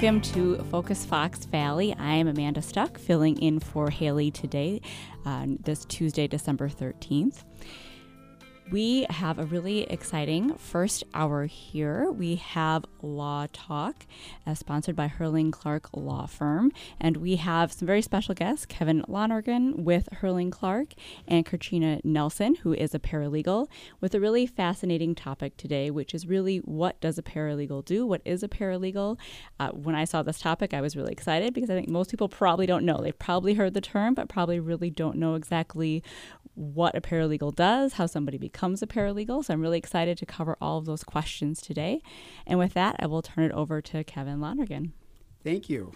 Welcome to Focus Fox Valley. I am Amanda Stuck, filling in for Haley today, uh, this Tuesday, December 13th. We have a really exciting first hour here. We have Law Talk, uh, sponsored by Herrling Clark Law Firm. And we have some very special guests Kevin Lonergan with Herrling Clark and Katrina Nelson, who is a paralegal, with a really fascinating topic today, which is really what does a paralegal do? What is a paralegal? Uh, when I saw this topic, I was really excited because I think most people probably don't know. They've probably heard the term, but probably really don't know exactly what a paralegal does, how somebody becomes a paralegal. So I'm really excited to cover all of those questions today. And with that, I will turn it over to Kevin Lonergan. Thank you.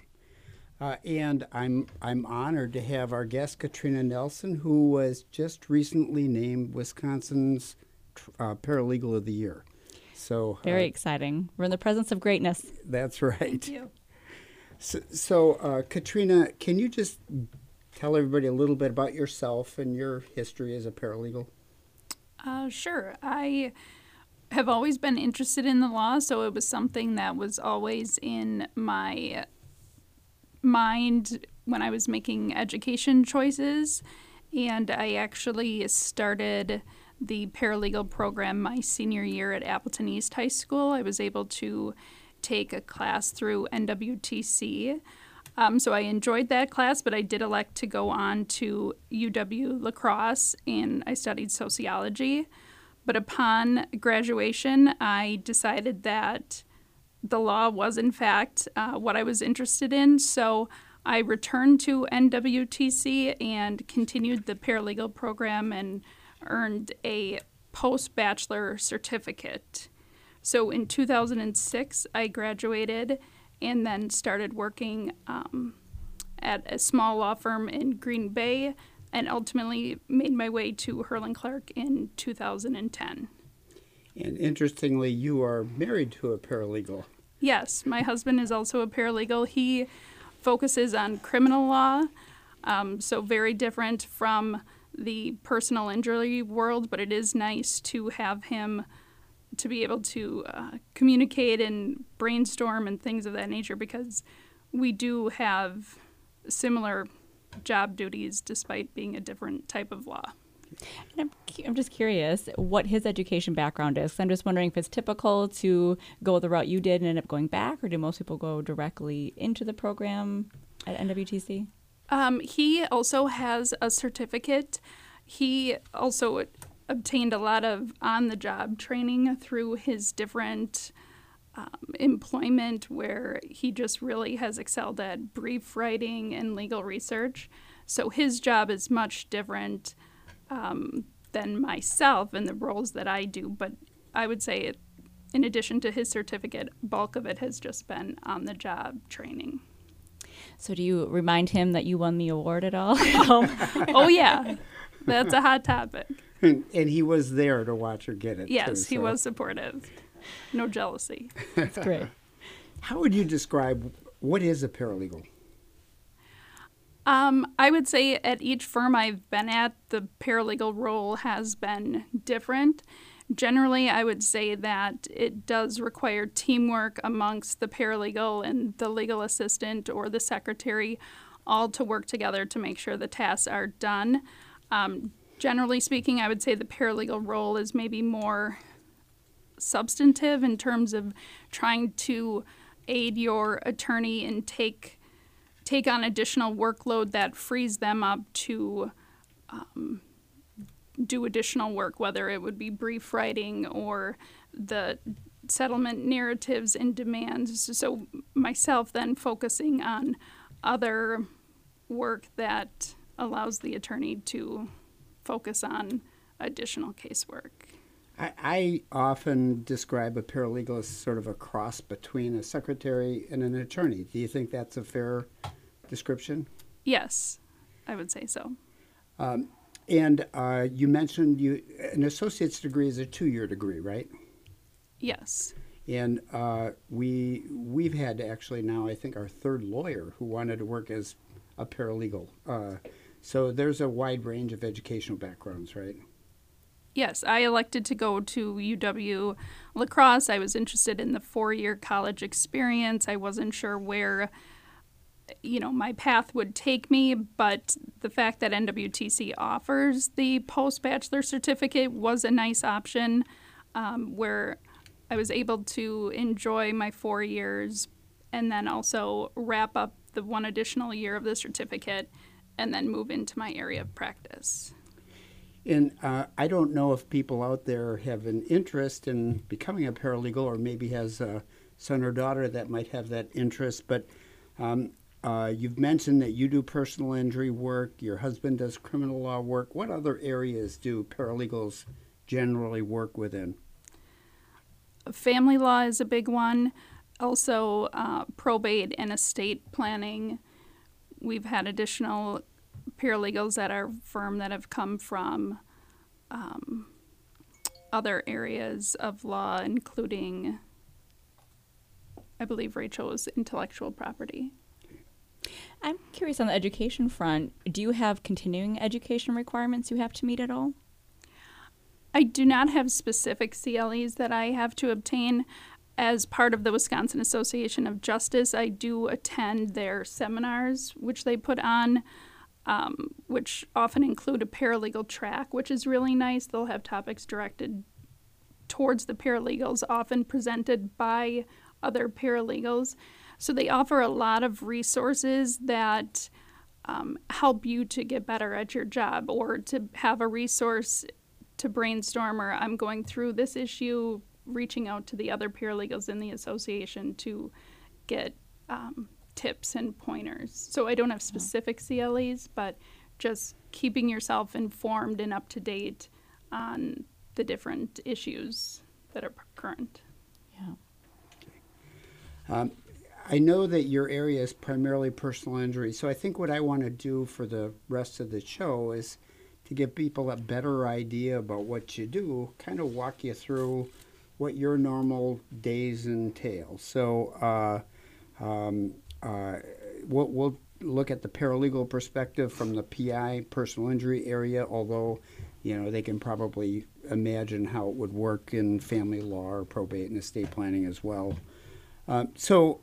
Uh, and I'm I'm honored to have our guest Katrina Nelson, who was just recently named Wisconsin's uh, Paralegal of the Year. So very uh, exciting. We're in the presence of greatness. That's right. Thank you. So, so uh, Katrina, can you just tell everybody a little bit about yourself and your history as a paralegal? Uh, sure. I have always been interested in the law, so it was something that was always in my mind when I was making education choices. And I actually started the paralegal program my senior year at Appleton East High School. I was able to take a class through NWTC um, so I enjoyed that class, but I did elect to go on to UW La Crosse and I studied sociology. But upon graduation, I decided that the law was, in fact, uh, what I was interested in. So I returned to NWTC and continued the paralegal program and earned a post bachelor certificate. So in 2006, I graduated and then started working um, at a small law firm in Green Bay and ultimately made my way to Herrling Clark in 2010. And interestingly, you are married to a paralegal. Yes, my husband is also a paralegal. He focuses on criminal law, um, so very different from the personal injury world, but it is nice to have him to be able to uh, communicate and brainstorm and things of that nature because we do have similar job duties despite being a different type of law. I'm, I'm just curious what his education background is. I'm just wondering if it's typical to go the route you did and end up going back, or do most people go directly into the program at NWTC? Um, he also has a certificate. He also obtained a lot of on the job training through his different um, employment where he just really has excelled at brief writing and legal research. So his job is much different um, than myself and the roles that I do. But I would say, it, in addition to his certificate, bulk of it has just been on the job training. So, do you remind him that you won the award at all? oh, yeah. That's a hot topic. And, and he was there to watch her get it. Yes, too, so. he was supportive. No jealousy. That's great. How would you describe what is a paralegal? Um, I would say at each firm I've been at, the paralegal role has been different. Generally, I would say that it does require teamwork amongst the paralegal and the legal assistant or the secretary, all to work together to make sure the tasks are done. Um, generally speaking, I would say the paralegal role is maybe more substantive in terms of trying to aid your attorney and take take on additional workload that frees them up to um, do additional work, whether it would be brief writing or the settlement narratives and demands. So myself then focusing on other work that allows the attorney to focus on additional casework. I, I often describe a paralegal as sort of a cross between a secretary and an attorney. Do you think that's a fair description? Yes, I would say so. Um, and uh, you mentioned you an associate's degree is a two-year degree, right? Yes. And uh, we we've had actually now I think our third lawyer who wanted to work as a paralegal. Uh, so there's a wide range of educational backgrounds, right? Yes, I elected to go to UW La Crosse. I was interested in the four year college experience. I wasn't sure where, you know, my path would take me, but the fact that NWTC offers the post bachelor certificate was a nice option um, where I was able to enjoy my four years and then also wrap up the one additional year of the certificate and then move into my area of practice. And uh, I don't know if people out there have an interest in becoming a paralegal or maybe has a son or daughter that might have that interest, but um, uh, you've mentioned that you do personal injury work, your husband does criminal law work. What other areas do paralegals generally work within? Family law is a big one, also uh, probate and estate planning. We've had additional paralegals at our firm that have come from um, other areas of law, including, I believe Rachel was intellectual property. I'm curious on the education front. Do you have continuing education requirements you have to meet at all? I do not have specific CLEs that I have to obtain. As part of the Wisconsin Association of Justice, I do attend their seminars, which they put on um, which often include a paralegal track, which is really nice. They'll have topics directed towards the paralegals, often presented by other paralegals. So they offer a lot of resources that um, help you to get better at your job or to have a resource to brainstorm or I'm going through this issue, reaching out to the other paralegals in the association to get um, tips and pointers. So I don't have specific CLEs, but just keeping yourself informed and up to date on the different issues that are current. Yeah. Um, I know that your area is primarily personal injury, so I think what I want to do for the rest of the show is to give people a better idea about what you do, kind of walk you through what your normal days entail. So, uh, um, uh, we'll, we'll look at the paralegal perspective from the PI personal injury area, although you know they can probably imagine how it would work in family law or probate and estate planning as well. Uh, so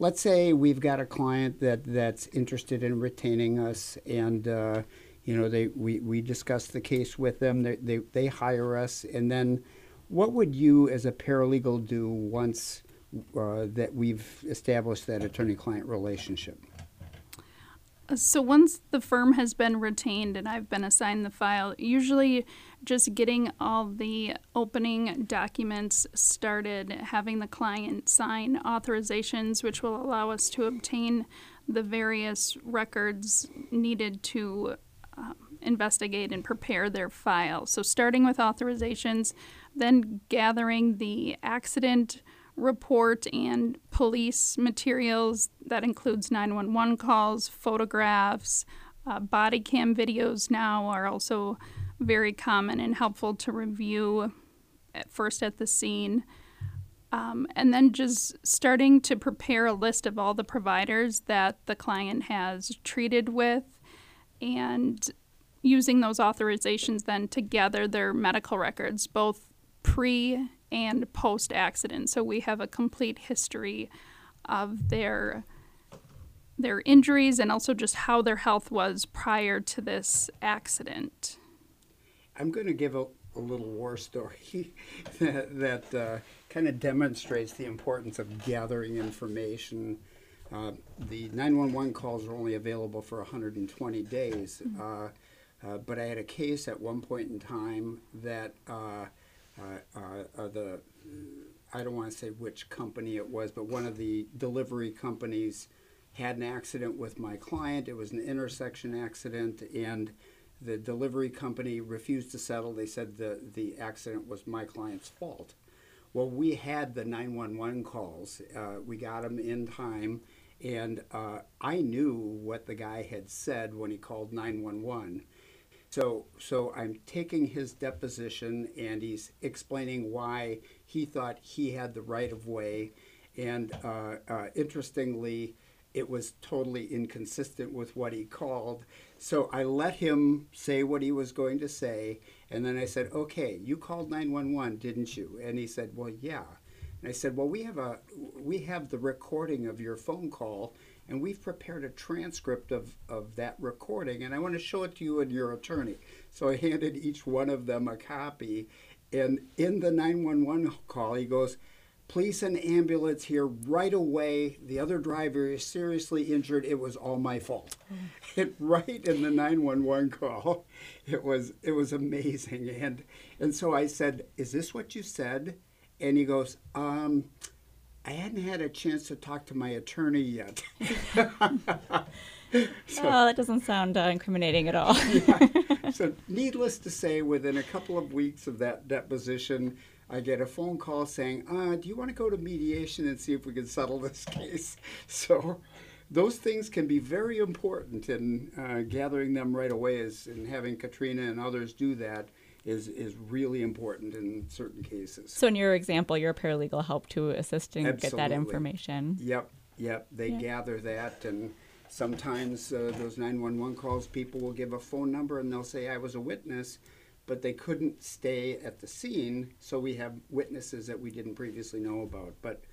let's say we've got a client that that's interested in retaining us, and uh, you know they we, we discuss the case with them. They, they they hire us, and then what would you as a paralegal do once? uh, that we've established that attorney-client relationship. So once the firm has been retained and I've been assigned the file, usually just getting all the opening documents started, having the client sign authorizations, which will allow us to obtain the various records needed to investigate and prepare their file. So starting with authorizations, then gathering the accident report and police materials that includes 911 calls, photographs, uh, body cam videos now are also very common and helpful to review at first at the scene. Um, and then just starting to prepare a list of all the providers that the client has treated with and using those authorizations then to gather their medical records, both pre and post accident. So we have a complete history of their their injuries and also just how their health was prior to this accident. I'm going to give a, a little war story that, that uh, kind of demonstrates the importance of gathering information. Uh, the 911 calls are only available for 120 days, mm-hmm. uh, uh, but I had a case at one point in time that uh, uh, uh, the I don't want to say which company it was, but one of the delivery companies had an accident with my client. It was an intersection accident, and the delivery company refused to settle. They said the, the accident was my client's fault. Well, we had the 911 calls. Uh, we got them in time, and uh, I knew what the guy had said when he called 911. So, so I'm taking his deposition, and he's explaining why he thought he had the right of way. And uh, uh interestingly, it was totally inconsistent with what he called. So I let him say what he was going to say, and then I said, "Okay, you called 911, didn't you?" And he said, "Well, yeah." And I said, "Well, we have a we have the recording of your phone call, and we've prepared a transcript of, of that recording, and I want to show it to you and your attorney." So I handed each one of them a copy, and in the 911 call, he goes, Please send ambulance here right away. The other driver is seriously injured. It was all my fault. Mm. It right in the 911 call. It was it was amazing. And and so I said, "Is this what you said?" And he goes, "Um, I hadn't had a chance to talk to my attorney yet." so, oh, that doesn't sound uh, incriminating at all. yeah. So, needless to say, within a couple of weeks of that deposition, I get a phone call saying, uh, "Do you want to go to mediation and see if we can settle this case?" So, those things can be very important, and uh, gathering them right away is, and having Katrina and others do that is is really important in certain cases. So, in your example, your paralegal helped to assist and Absolutely. get that information. Yep, yep. They gather that, and sometimes uh, those nine one one calls, people will give a phone number and they'll say, "I was a witness." but they couldn't stay at the scene, so we have witnesses that we didn't previously know about. But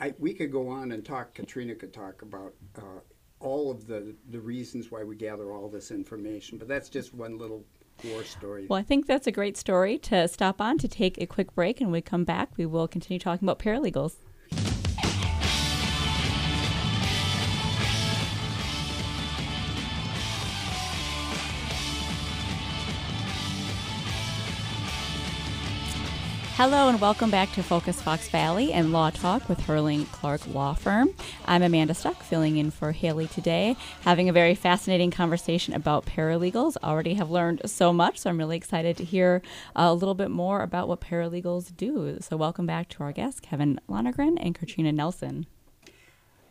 I, we could go on and talk, Katrina could talk about uh, all of the, the reasons why we gather all this information, but that's just one little war story. Well, I think that's a great story to stop on to take a quick break, and we come back, we will continue talking about paralegals. Hello and welcome back to Focus Fox Valley and Law Talk with Herrling Clark Law Firm. I'm Amanda Stuck, filling in for Haley today, having a very fascinating conversation about paralegals. Already have learned so much, so I'm really excited to hear a little bit more about what paralegals do. So, welcome back to our guests, Kevin Lonergan and Katrina Nelson.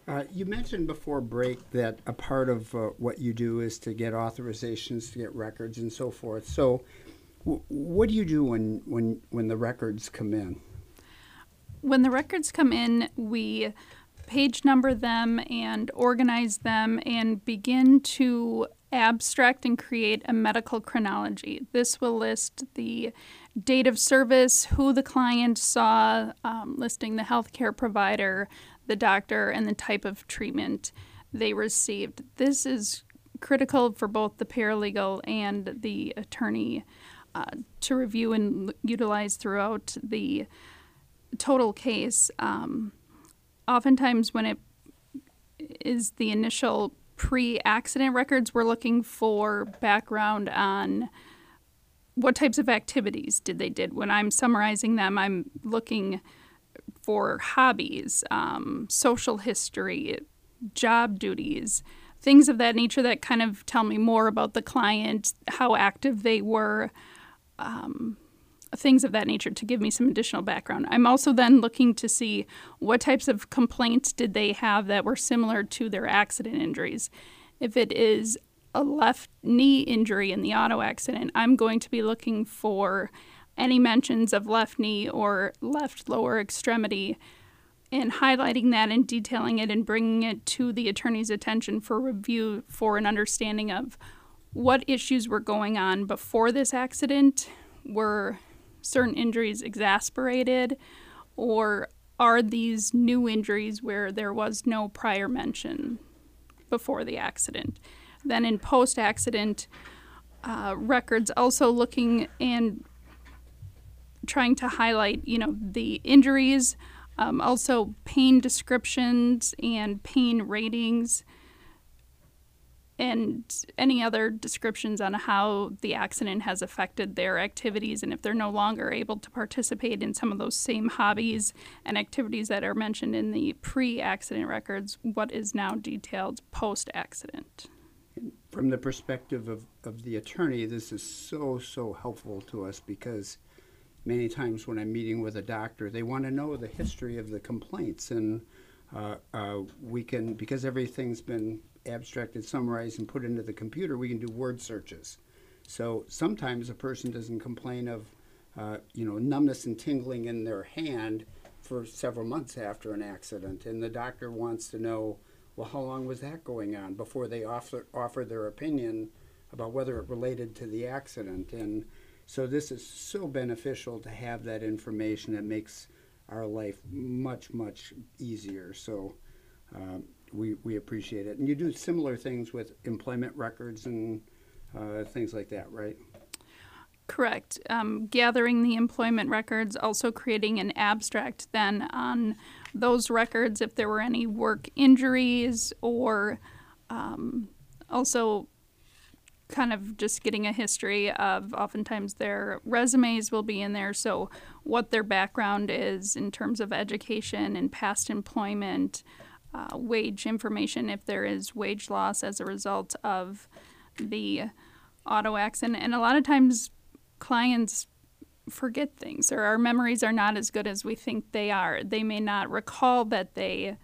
Uh, you mentioned before break that a part of uh, what you do is to get authorizations, to get records, and so forth. So, what do you do when, when, when the records come in? When the records come in, we page number them and organize them and begin to abstract and create a medical chronology. This will list the date of service, who the client saw, um, listing the healthcare provider, the doctor, and the type of treatment they received. This is critical for both the paralegal and the attorney uh, to review and utilize throughout the total case. Um, oftentimes, when it is the initial pre accident records, we're looking for background on what types of activities did they did. When I'm summarizing them, I'm looking for hobbies, um, social history, job duties, things of that nature that kind of tell me more about the client, how active they were um, things of that nature to give me some additional background. I'm also then looking to see what types of complaints did they have that were similar to their accident injuries. If it is a left knee injury in the auto accident, I'm going to be looking for any mentions of left knee or left lower extremity and highlighting that and detailing it and bringing it to the attorney's attention for review for an understanding of what issues were going on before this accident. Were certain injuries exasperated, or are these new injuries where there was no prior mention before the accident? Then, in post accident uh, records, also looking and trying to highlight, you know, the injuries, um, also pain descriptions and pain ratings and any other descriptions on how the accident has affected their activities and if they're no longer able to participate in some of those same hobbies and activities that are mentioned in the pre accident records, what is now detailed post accident. from the perspective of, of the attorney, this is so, so helpful to us because many times when I'm meeting with a doctor, they want to know the history of the complaints. And uh, uh, we can, because everything's been abstracted, summarized, and put into the computer, we can do word searches. So sometimes a person doesn't complain of, uh, you know, numbness and tingling in their hand for several months after an accident, and the doctor wants to know, well, how long was that going on before they offer offer their opinion about whether it related to the accident, and so this is so beneficial to have that information. It makes our life much much easier. So. Um, we, we appreciate it. And you do similar things with employment records and uh, things like that, right? Correct. Um, gathering the employment records, also creating an abstract then on those records if there were any work injuries, or um, also kind of just getting a history of oftentimes their resumes will be in there. So, what their background is in terms of education and past employment, uh, wage information if there is wage loss as a result of the auto accident. And a lot of times, clients forget things or our memories are not as good as we think they are. They may not recall that they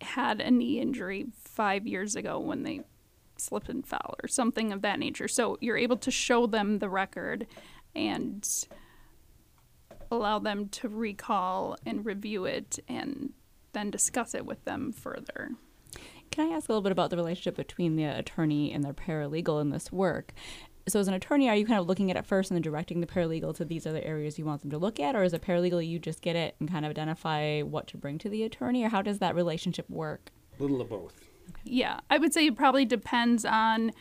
had a knee injury five years ago when they slipped and fell or something of that nature. So you're able to show them the record and allow them to recall and review it and then discuss it with them further. Can I ask a little bit about the relationship between the attorney and their paralegal in this work? So, as an attorney, are you kind of looking at it first and then directing the paralegal to these other areas you want them to look at, or as a paralegal, you just get it and kind of identify what to bring to the attorney, or how does that relationship work? A little of both. Yeah, I would say it probably depends on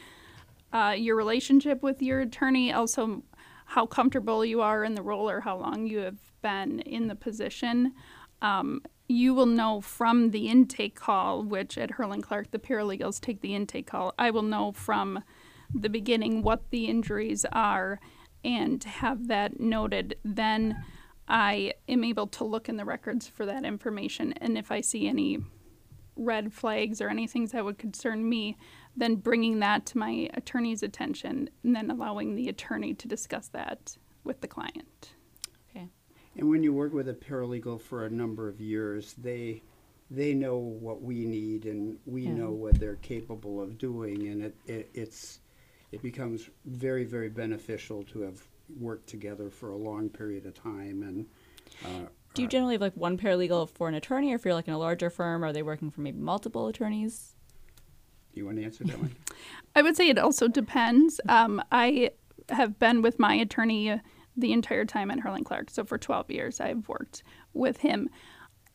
uh, your relationship with your attorney, also how comfortable you are in the role or how long you have been in the position. Um, you will know from the intake call, which at Herrling Clark, the paralegals take the intake call. I will know from the beginning what the injuries are and have that noted. Then I am able to look in the records for that information. And if I see any red flags or anything that would concern me, then bringing that to my attorney's attention and then allowing the attorney to discuss that with the client. And when you work with a paralegal for a number of years, they they know what we need and we Yeah. know what they're capable of doing, and it, it it's it becomes very very beneficial to have worked together for a long period of time. And uh, Do you generally have like one paralegal for an attorney, or if you're like in a larger firm, are they working for maybe multiple attorneys? you want to answer that one? I would say it also depends. Um, I have been with my attorney the entire time at Herrling Clark. So for 12 years, I've worked with him.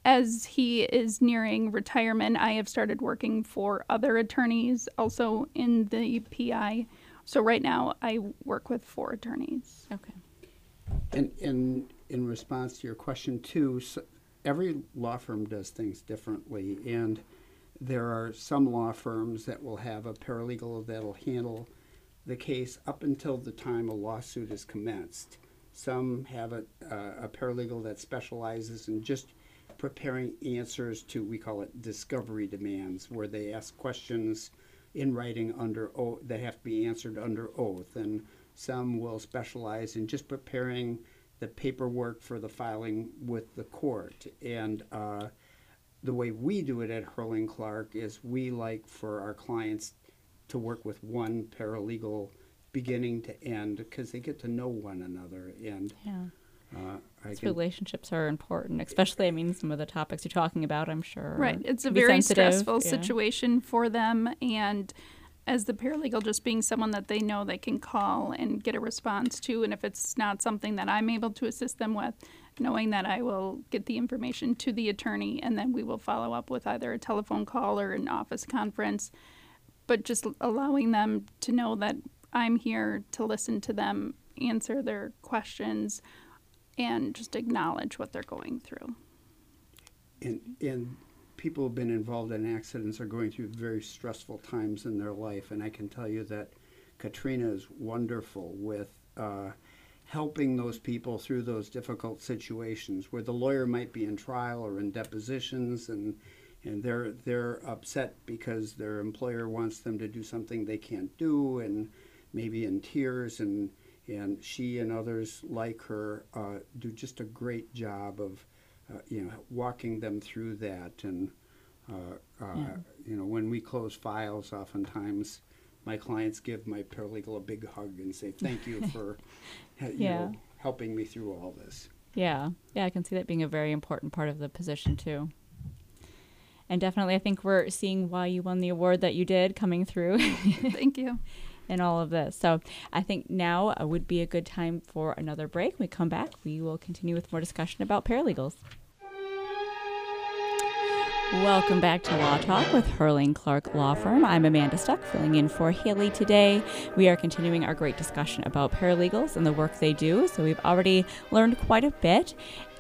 As he is nearing retirement, I have started working for other attorneys also in the PI. So right now, I work with four attorneys. Okay. And in in response to your question too, so every law firm does things differently, and there are some law firms that will have a paralegal that'll handle the case up until the time a lawsuit is commenced. Some have a, uh, a paralegal that specializes in just preparing answers to we call it discovery demands, where they ask questions in writing under oath that have to be answered under oath, and some will specialize in just preparing the paperwork for the filing with the court. And uh, the way we do it at Herrling Clark is we like for our clients to work with one paralegal beginning to end because they get to know one another. And Yeah. uh, I can, relationships are important, especially, I mean, some of the topics you're talking about, I'm sure. Right. It's a very sensitive, stressful yeah. situation for them. And as the paralegal, just being someone that they know they can call and get a response to. And if it's not something that I'm able to assist them with, knowing that I will get the information to the attorney and then we will follow up with either a telephone call or an office conference. But just allowing them to know that I'm here to listen to them, answer their questions, and just acknowledge what they're going through. and, and people who've been involved in accidents are going through very stressful times in their life. And I can tell you that Katrina is wonderful with uh, helping those people through those difficult situations where the lawyer might be in trial or in depositions and and they're they're upset because their employer wants them to do something they can't do, and maybe in tears, and and she and others like her uh, do just a great job of, uh, you know, walking them through that, and uh, uh, Yeah. you know, when we close files, oftentimes my clients give my paralegal a big hug and say thank you for, you Yeah. know, helping me through all this. Yeah, yeah, I can see that being a very important part of the position too. And definitely, I think we're seeing why you won the award that you did coming through Thank you. in all of this. So I think now uh, would be a good time for another break. When we come back, we will continue with more discussion about paralegals. Welcome back to Law Talk with Herrling Clark Law Firm. I'm Amanda Stuck, filling in for Haley today. We are continuing our great discussion about paralegals and the work they do. So we've already learned quite a bit.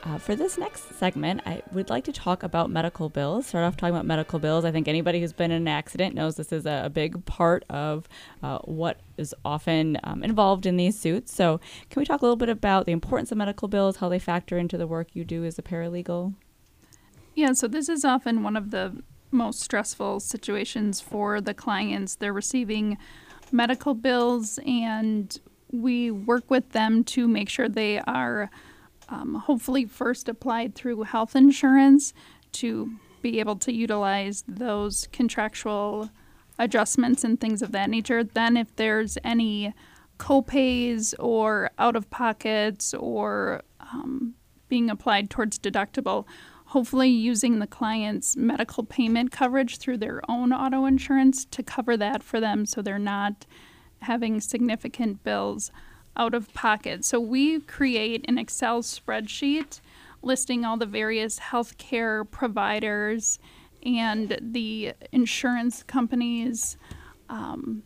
Uh, for this next segment, I would like to talk about medical bills. Start off talking about medical bills. I think anybody who's been in an accident knows this is a, a big part of uh, what is often um, involved in these suits. So, can we talk a little bit about the importance of medical bills, how they factor into the work you do as a paralegal? Yeah, so this is often one of the most stressful situations for the clients. They're receiving medical bills, and we work with them to make sure they are um, hopefully first applied through health insurance to be able to utilize those contractual adjustments and things of that nature. Then, if there's any copays or out of pockets or um, being applied towards deductible, hopefully using the client's medical payment coverage through their own auto insurance to cover that for them so they're not having significant bills out of pocket. So we create an Excel spreadsheet listing all the various healthcare providers and the insurance companies. Um,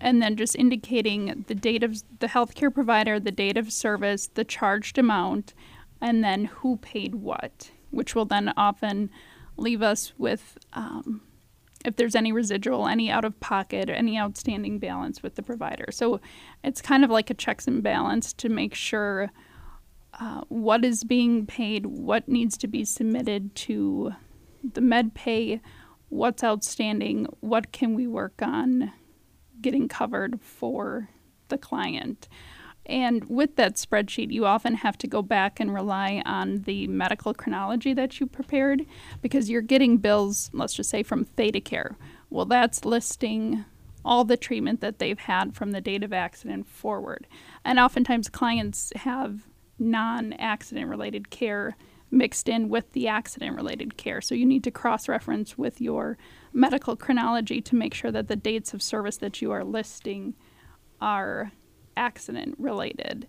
and then just indicating the date of the healthcare provider, the date of service, the charged amount, and then who paid what, which will then often leave us with um, if there's any residual, any out of pocket, any outstanding balance with the provider. So it's kind of like a checks and balance to make sure uh, what is being paid, what needs to be submitted to the med pay, what's outstanding, what can we work on getting covered for the client. And with that spreadsheet, you often have to go back and rely on the medical chronology that you prepared because you're getting bills, let's just say from ThedaCare. Well, that's listing all the treatment that they've had from the date of accident forward. And oftentimes, clients have non accident related care mixed in with the accident related care. So you need to cross reference with your medical chronology to make sure that the dates of service that you are listing are accident related.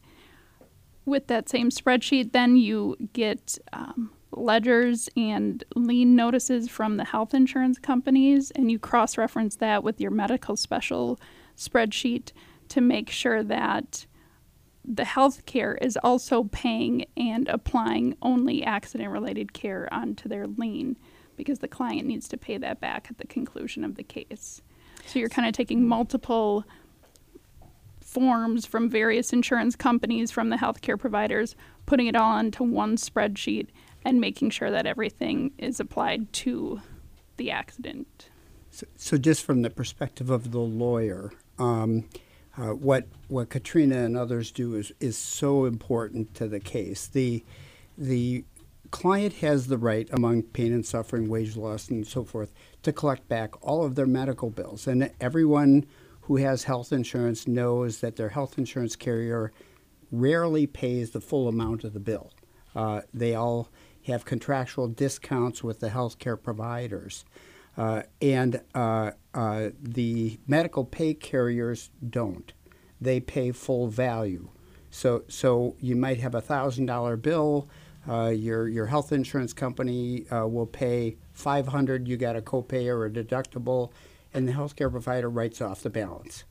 With that same spreadsheet, then you get um, ledgers and lien notices from the health insurance companies, and you cross reference that with your medical special spreadsheet to make sure that the health care is also paying and applying only accident related care onto their lien because the client needs to pay that back at the conclusion of the case. So you're kind of taking multiple forms from various insurance companies, from the healthcare providers, putting it all into one spreadsheet and making sure that everything is applied to the accident. So, so just from the perspective of the lawyer, um, uh, what what Katrina and others do is is so important to the case. The the client has the right, among pain and suffering, wage loss, and so forth, to collect back all of their medical bills. And everyone who has health insurance knows that their health insurance carrier rarely pays the full amount of the bill. Uh, they all have contractual discounts with the healthcare providers. Uh, and uh, uh, the medical pay carriers don't. They pay full value. So, so you might have a thousand dollar bill. Uh, your your health insurance company uh, will pay five hundred. You got a copay or a deductible, and the healthcare provider writes off the balance.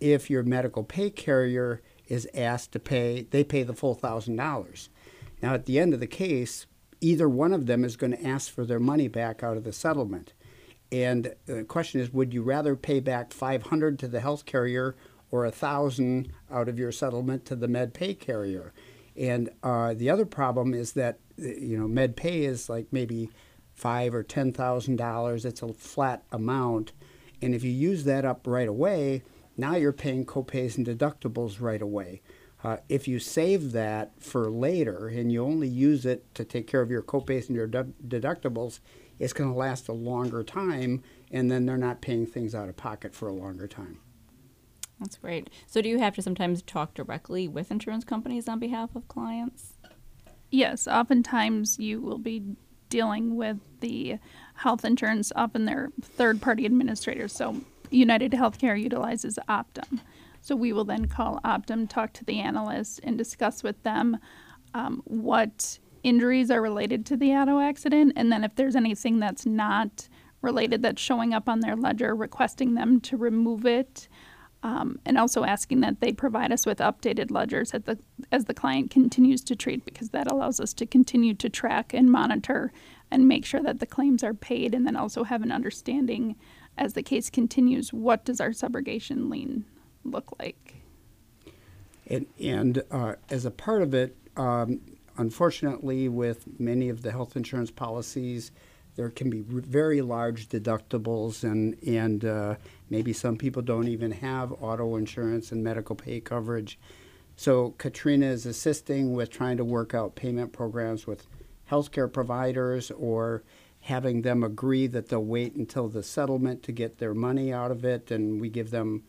If your medical pay carrier is asked to pay, they pay the full thousand dollars. Now, at the end of the case, either one of them is going to ask for their money back out of the settlement. And the question is, would you rather pay back 500 to the health carrier or a thousand out of your settlement to the med pay carrier? And uh, the other problem is that you know med pay is like maybe five or ten thousand dollars. It's a flat amount, and if you use that up right away, now you're paying copays and deductibles right away. Uh, if you save that for later and you only use it to take care of your copays and your de- deductibles, it's going to last a longer time, and then they're not paying things out of pocket for a longer time. That's great. So, do you have to sometimes talk directly with insurance companies on behalf of clients? Yes, oftentimes you will be dealing with the health insurance in their third party administrators. So, United Healthcare utilizes Optum. So, we will then call Optum, talk to the analyst, and discuss with them um, what injuries are related to the auto accident. And then, if there's anything that's not related that's showing up on their ledger, requesting them to remove it um, and also asking that they provide us with updated ledgers as the, as the client continues to treat because that allows us to continue to track and monitor and make sure that the claims are paid and then also have an understanding as the case continues what does our subrogation lien look like? And, and uh, as a part of it um, unfortunately with many of the health insurance policies there can be very large deductibles, and and uh, maybe some people don't even have auto insurance and medical pay coverage. So Katrina is assisting with trying to work out payment programs with healthcare providers or having them agree that they'll wait until the settlement to get their money out of it, and we give them,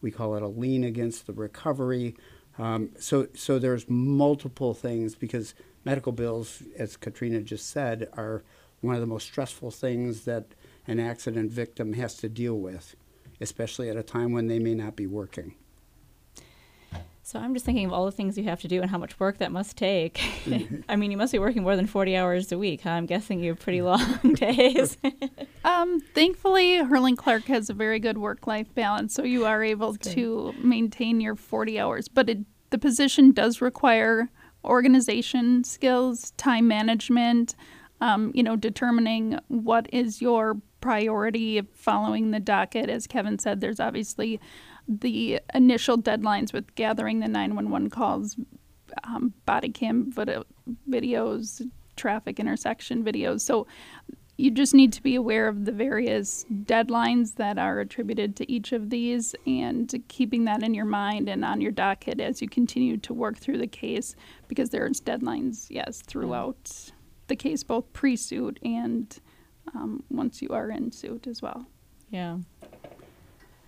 we call it a lien against the recovery. Um, so, so there's multiple things because medical bills, as Katrina just said, are one of the most stressful things that an accident victim has to deal with, especially at a time when they may not be working. So I'm just thinking of all the things you have to do and how much work that must take. I mean, you must be working more than 40 hours a week. Huh? I'm guessing you have pretty long days. um, thankfully, Herrling Clark has a very good work-life balance, so you are able to maintain your 40 hours. But it, the position does require organization skills, time management, um, you know, determining what is your priority of following the docket. As Kevin said, there's obviously the initial deadlines with gathering the 911 calls, um, body cam video, videos, traffic intersection videos. So you just need to be aware of the various deadlines that are attributed to each of these and keeping that in your mind and on your docket as you continue to work through the case because there's deadlines, yes, throughout the case both pre-suit and um, once you are in suit as well. Yeah.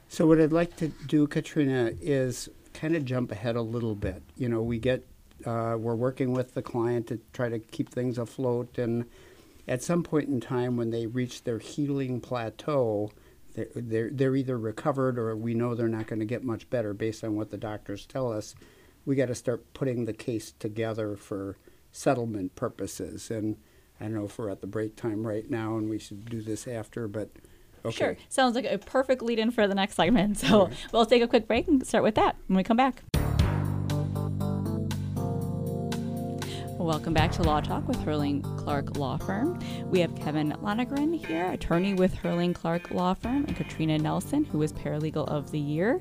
So what I'd like to do, Katrina, is kind of jump ahead a little bit. You know, we get uh, we're working with the client to try to keep things afloat, and at some point in time, when they reach their healing plateau, they're they're, they're either recovered or we know they're not going to get much better based on what the doctors tell us. We got to start putting the case together for settlement purposes. And I don't know if we're at the break time right now and we should do this after, but okay. Sure. Sounds like a perfect lead in for the next segment. So right. we'll take a quick break and start with that when we come back. Welcome back to Law Talk with Herrling Clark Law Firm. We have Kevin Lonergan here, attorney with Herrling Clark Law Firm, and Katrina Nelson, who is Paralegal of the Year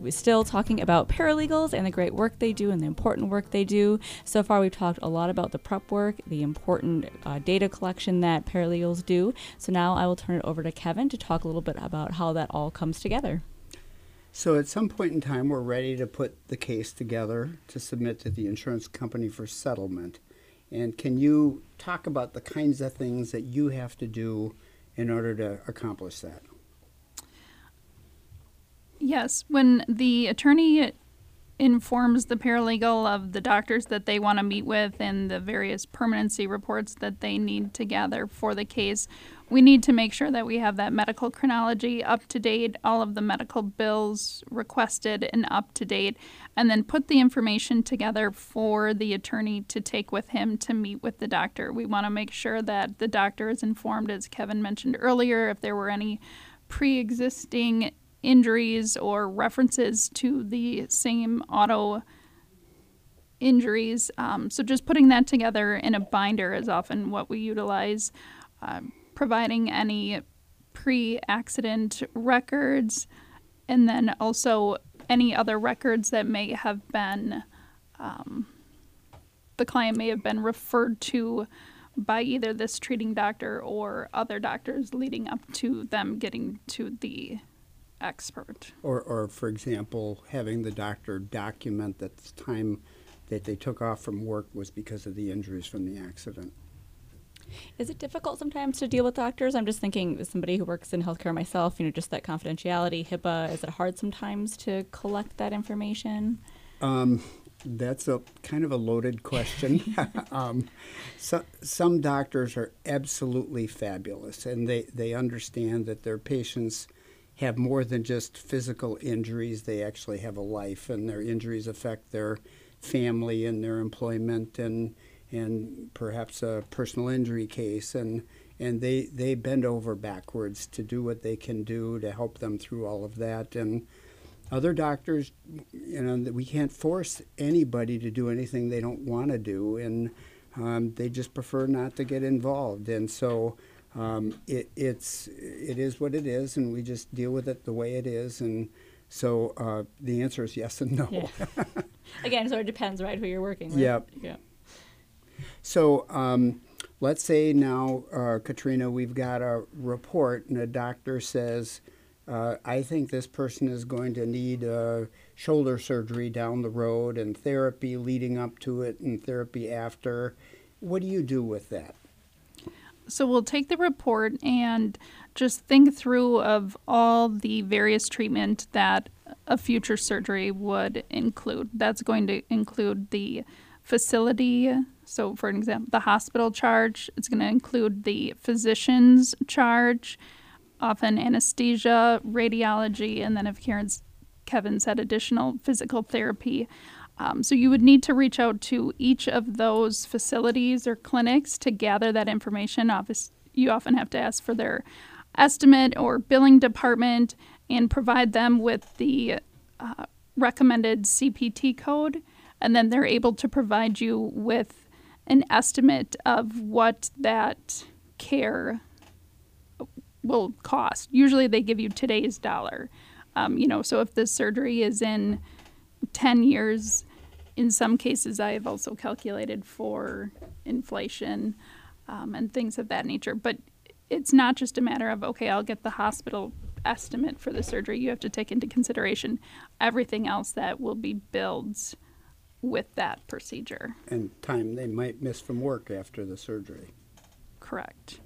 we're still talking about paralegals and the great work they do and the important work they do. So far, we've talked a lot about the prep work, the important uh, data collection that paralegals do. So now I will turn it over to Kevin to talk a little bit about how that all comes together. So at some point in time, we're ready to put the case together to submit to the insurance company for settlement. And can you talk about the kinds of things that you have to do in order to accomplish that? Yes, when the attorney informs the paralegal of the doctors that they want to meet with and the various permanency reports that they need to gather for the case, we need to make sure that we have that medical chronology up to date, all of the medical bills requested and up to date, and then put the information together for the attorney to take with him to meet with the doctor. We want to make sure that the doctor is informed, as Kevin mentioned earlier, if there were any pre existing injuries or references to the same auto injuries. Um, so just putting that together in a binder is often what we utilize. Uh, providing any pre accident records, and then also any other records that may have been, um, the client may have been referred to by either this treating doctor or other doctors leading up to them getting to the expert. Or, or for example, having the doctor document that the time that they took off from work was because of the injuries from the accident. Is it difficult sometimes to deal with doctors? I'm just thinking, as somebody who works in healthcare myself, you know, just that confidentiality, HIPAA, is it hard sometimes to collect that information? Um, that's a kind of a loaded question. um, so, some doctors are absolutely fabulous, and they, they understand that their patients have more than just physical injuries. They actually have a life, and their injuries affect their family and their employment and and perhaps a personal injury case. And and they they bend over backwards to do what they can do to help them through all of that. And other doctors you know we can't force anybody to do anything they don't want to do. And um, they just prefer not to get involved. And so um, it, it's it is what it is and we just deal with it the way it is and so uh, the answer is yes and no yeah. again so it depends right who you're working with yep. yeah so um, let's say now, uh, Katrina, we've got a report and a doctor says, uh, I think this person is going to need uh, shoulder surgery down the road and therapy leading up to it and therapy after. What do you do with that? So we'll take the report and just think through of all the various treatment that a future surgery would include. That's going to include the facility. So, for example, the hospital charge, it's going to include the physician's charge, often anesthesia, radiology, and then if Karen's, Kevin said additional physical therapy. Um, so you would need to reach out to each of those facilities or clinics to gather that information. Obviously, you often have to ask for their estimate or billing department and provide them with the uh, recommended CPT code and then they're able to provide you with an estimate of what that care will cost. Usually they give you today's dollar. Um, you know, so if the surgery is in 10 years, in some cases I have also calculated for inflation um, and things of that nature. But it's not just a matter of, okay, I'll get the hospital estimate for the surgery. You have to take into consideration everything else that will be billed with that procedure. And time they might miss from work after the surgery. Correct.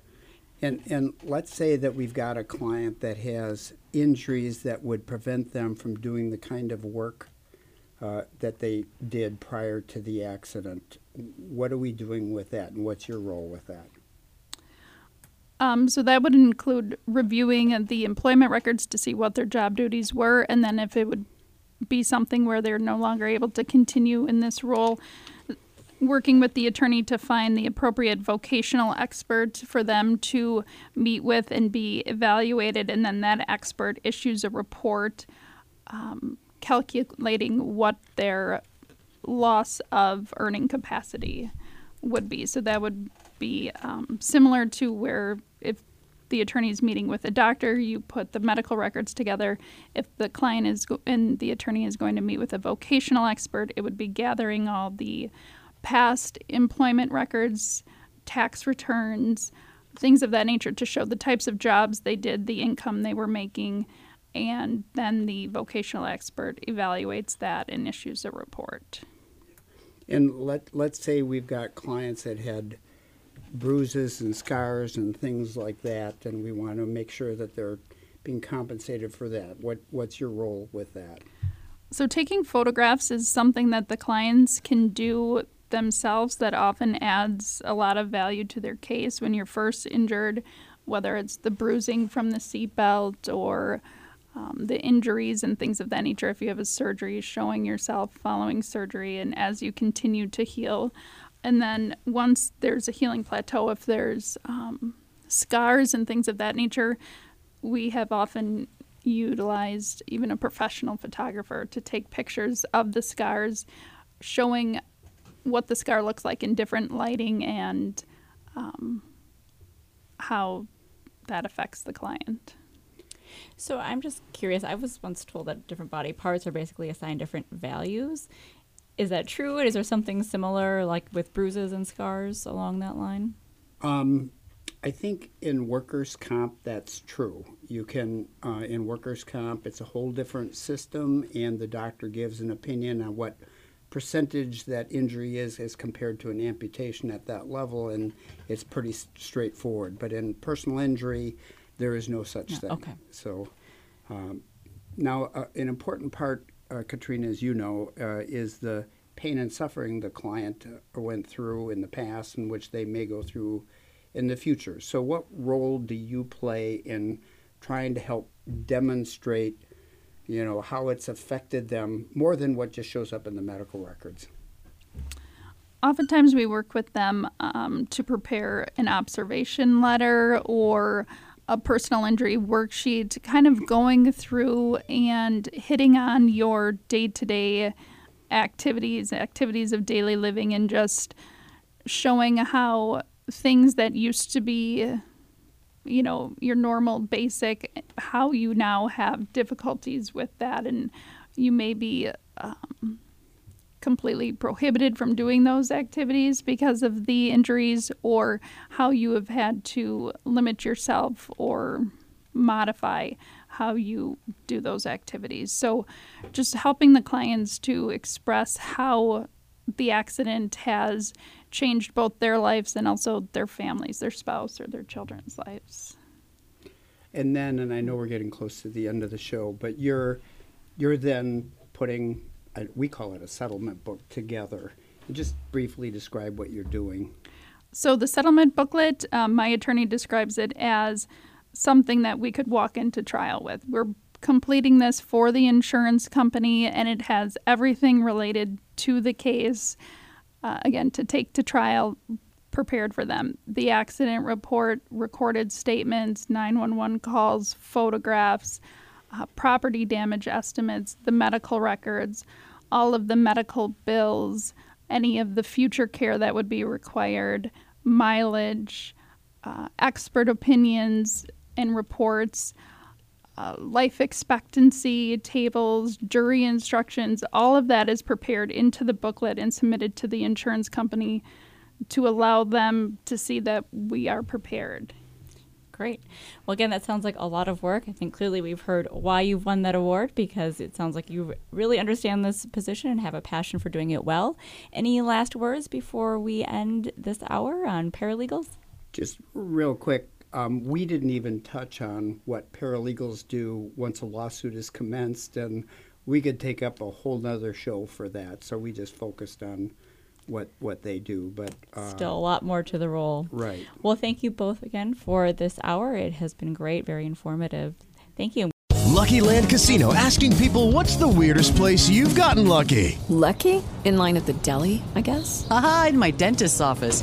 And, and let's say that we've got a client that has injuries that would prevent them from doing the kind of work uh, that they did prior to the accident. What are we doing with that, and what's your role with that? Um, so that would include reviewing the employment records to see what their job duties were, and then if it would be something where they're no longer able to continue in this role. Working with the attorney to find the appropriate vocational expert for them to meet with and be evaluated, and then that expert issues a report um, calculating what their loss of earning capacity would be. So that would be um, similar to where if the attorney is meeting with a doctor, you put the medical records together. If the client is go- and the attorney is going to meet with a vocational expert, it would be gathering all the past employment records, tax returns, things of that nature to show the types of jobs they did, the income they were making, and then the vocational expert evaluates that and issues a report. And let let's say we've got clients that had bruises and scars and things like that, and we want to make sure that they're being compensated for that. What what's your role with that? So taking photographs is something that the clients can do themselves that often adds a lot of value to their case when you're first injured, whether it's the bruising from the seatbelt or um, the injuries and things of that nature. If you have a surgery, showing yourself following surgery, and as you continue to heal, and then once there's a healing plateau, if there's um, scars and things of that nature, we have often utilized even a professional photographer to take pictures of the scars, showing what the scar looks like in different lighting and um, how that affects the client. So I'm just curious. I was once told that different body parts are basically assigned different values. Is that true? Is there something similar, like with bruises and scars, along that line? Um, I think in workers' comp that's true. You can uh, in workers' comp it's a whole different system, and the doctor gives an opinion on what percentage that injury is as compared to an amputation at that level, and it's pretty straightforward. But in personal injury, there is no such No, thing. okay. So um, now, uh, an important part, uh, Katrina, as you know, uh, is the pain and suffering the client uh, went through in the past, and which they may go through in the future. So, what role do you play in trying to help demonstrate, you know, how it's affected them more than what just shows up in the medical records? Oftentimes, we work with them um, to prepare an observation letter or a personal injury worksheet, kind of going through and hitting on your day to day activities, activities of daily living, and just showing how things that used to be, you know, your normal basic, how you now have difficulties with that. And you may be um, completely prohibited from doing those activities because of the injuries or how you have had to limit yourself or modify how you do those activities. So, just helping the clients to express how the accident has changed both their lives and also their families, their spouse or their children's lives. And then, and I know we're getting close to the end of the show, but you're you're then putting a, we call it a settlement book together. Just briefly describe what you're doing. So the settlement booklet, um, my attorney describes it as something that we could walk into trial with. We're completing this for the insurance company, and it has everything related to the case. Uh, again, to take to trial, prepared for them. The accident report, recorded statements, 911 calls, photographs, uh, property damage estimates, the medical records, all of the medical bills, any of the future care that would be required, mileage, uh, expert opinions and reports, uh, life expectancy tables, jury instructions, all of that is prepared into the booklet and submitted to the insurance company to allow them to see that we are prepared. Great. Well, again, that sounds like a lot of work. I think clearly we've heard why you've won that award because it sounds like you really understand this position and have a passion for doing it well. Any last words before we end this hour on paralegals? Just real quick, um, we didn't even touch on what paralegals do once a lawsuit is commenced, and we could take up a whole nother show for that. So we just focused on what what they do, but uh, Still a lot more to the role. right. Well, thank you both again for this hour. It has been great, very informative. Thank you. Lucky Land Casino asking people what's the weirdest place you've gotten lucky? Lucky? In line at the deli, I guess? Aha, in my dentist's office.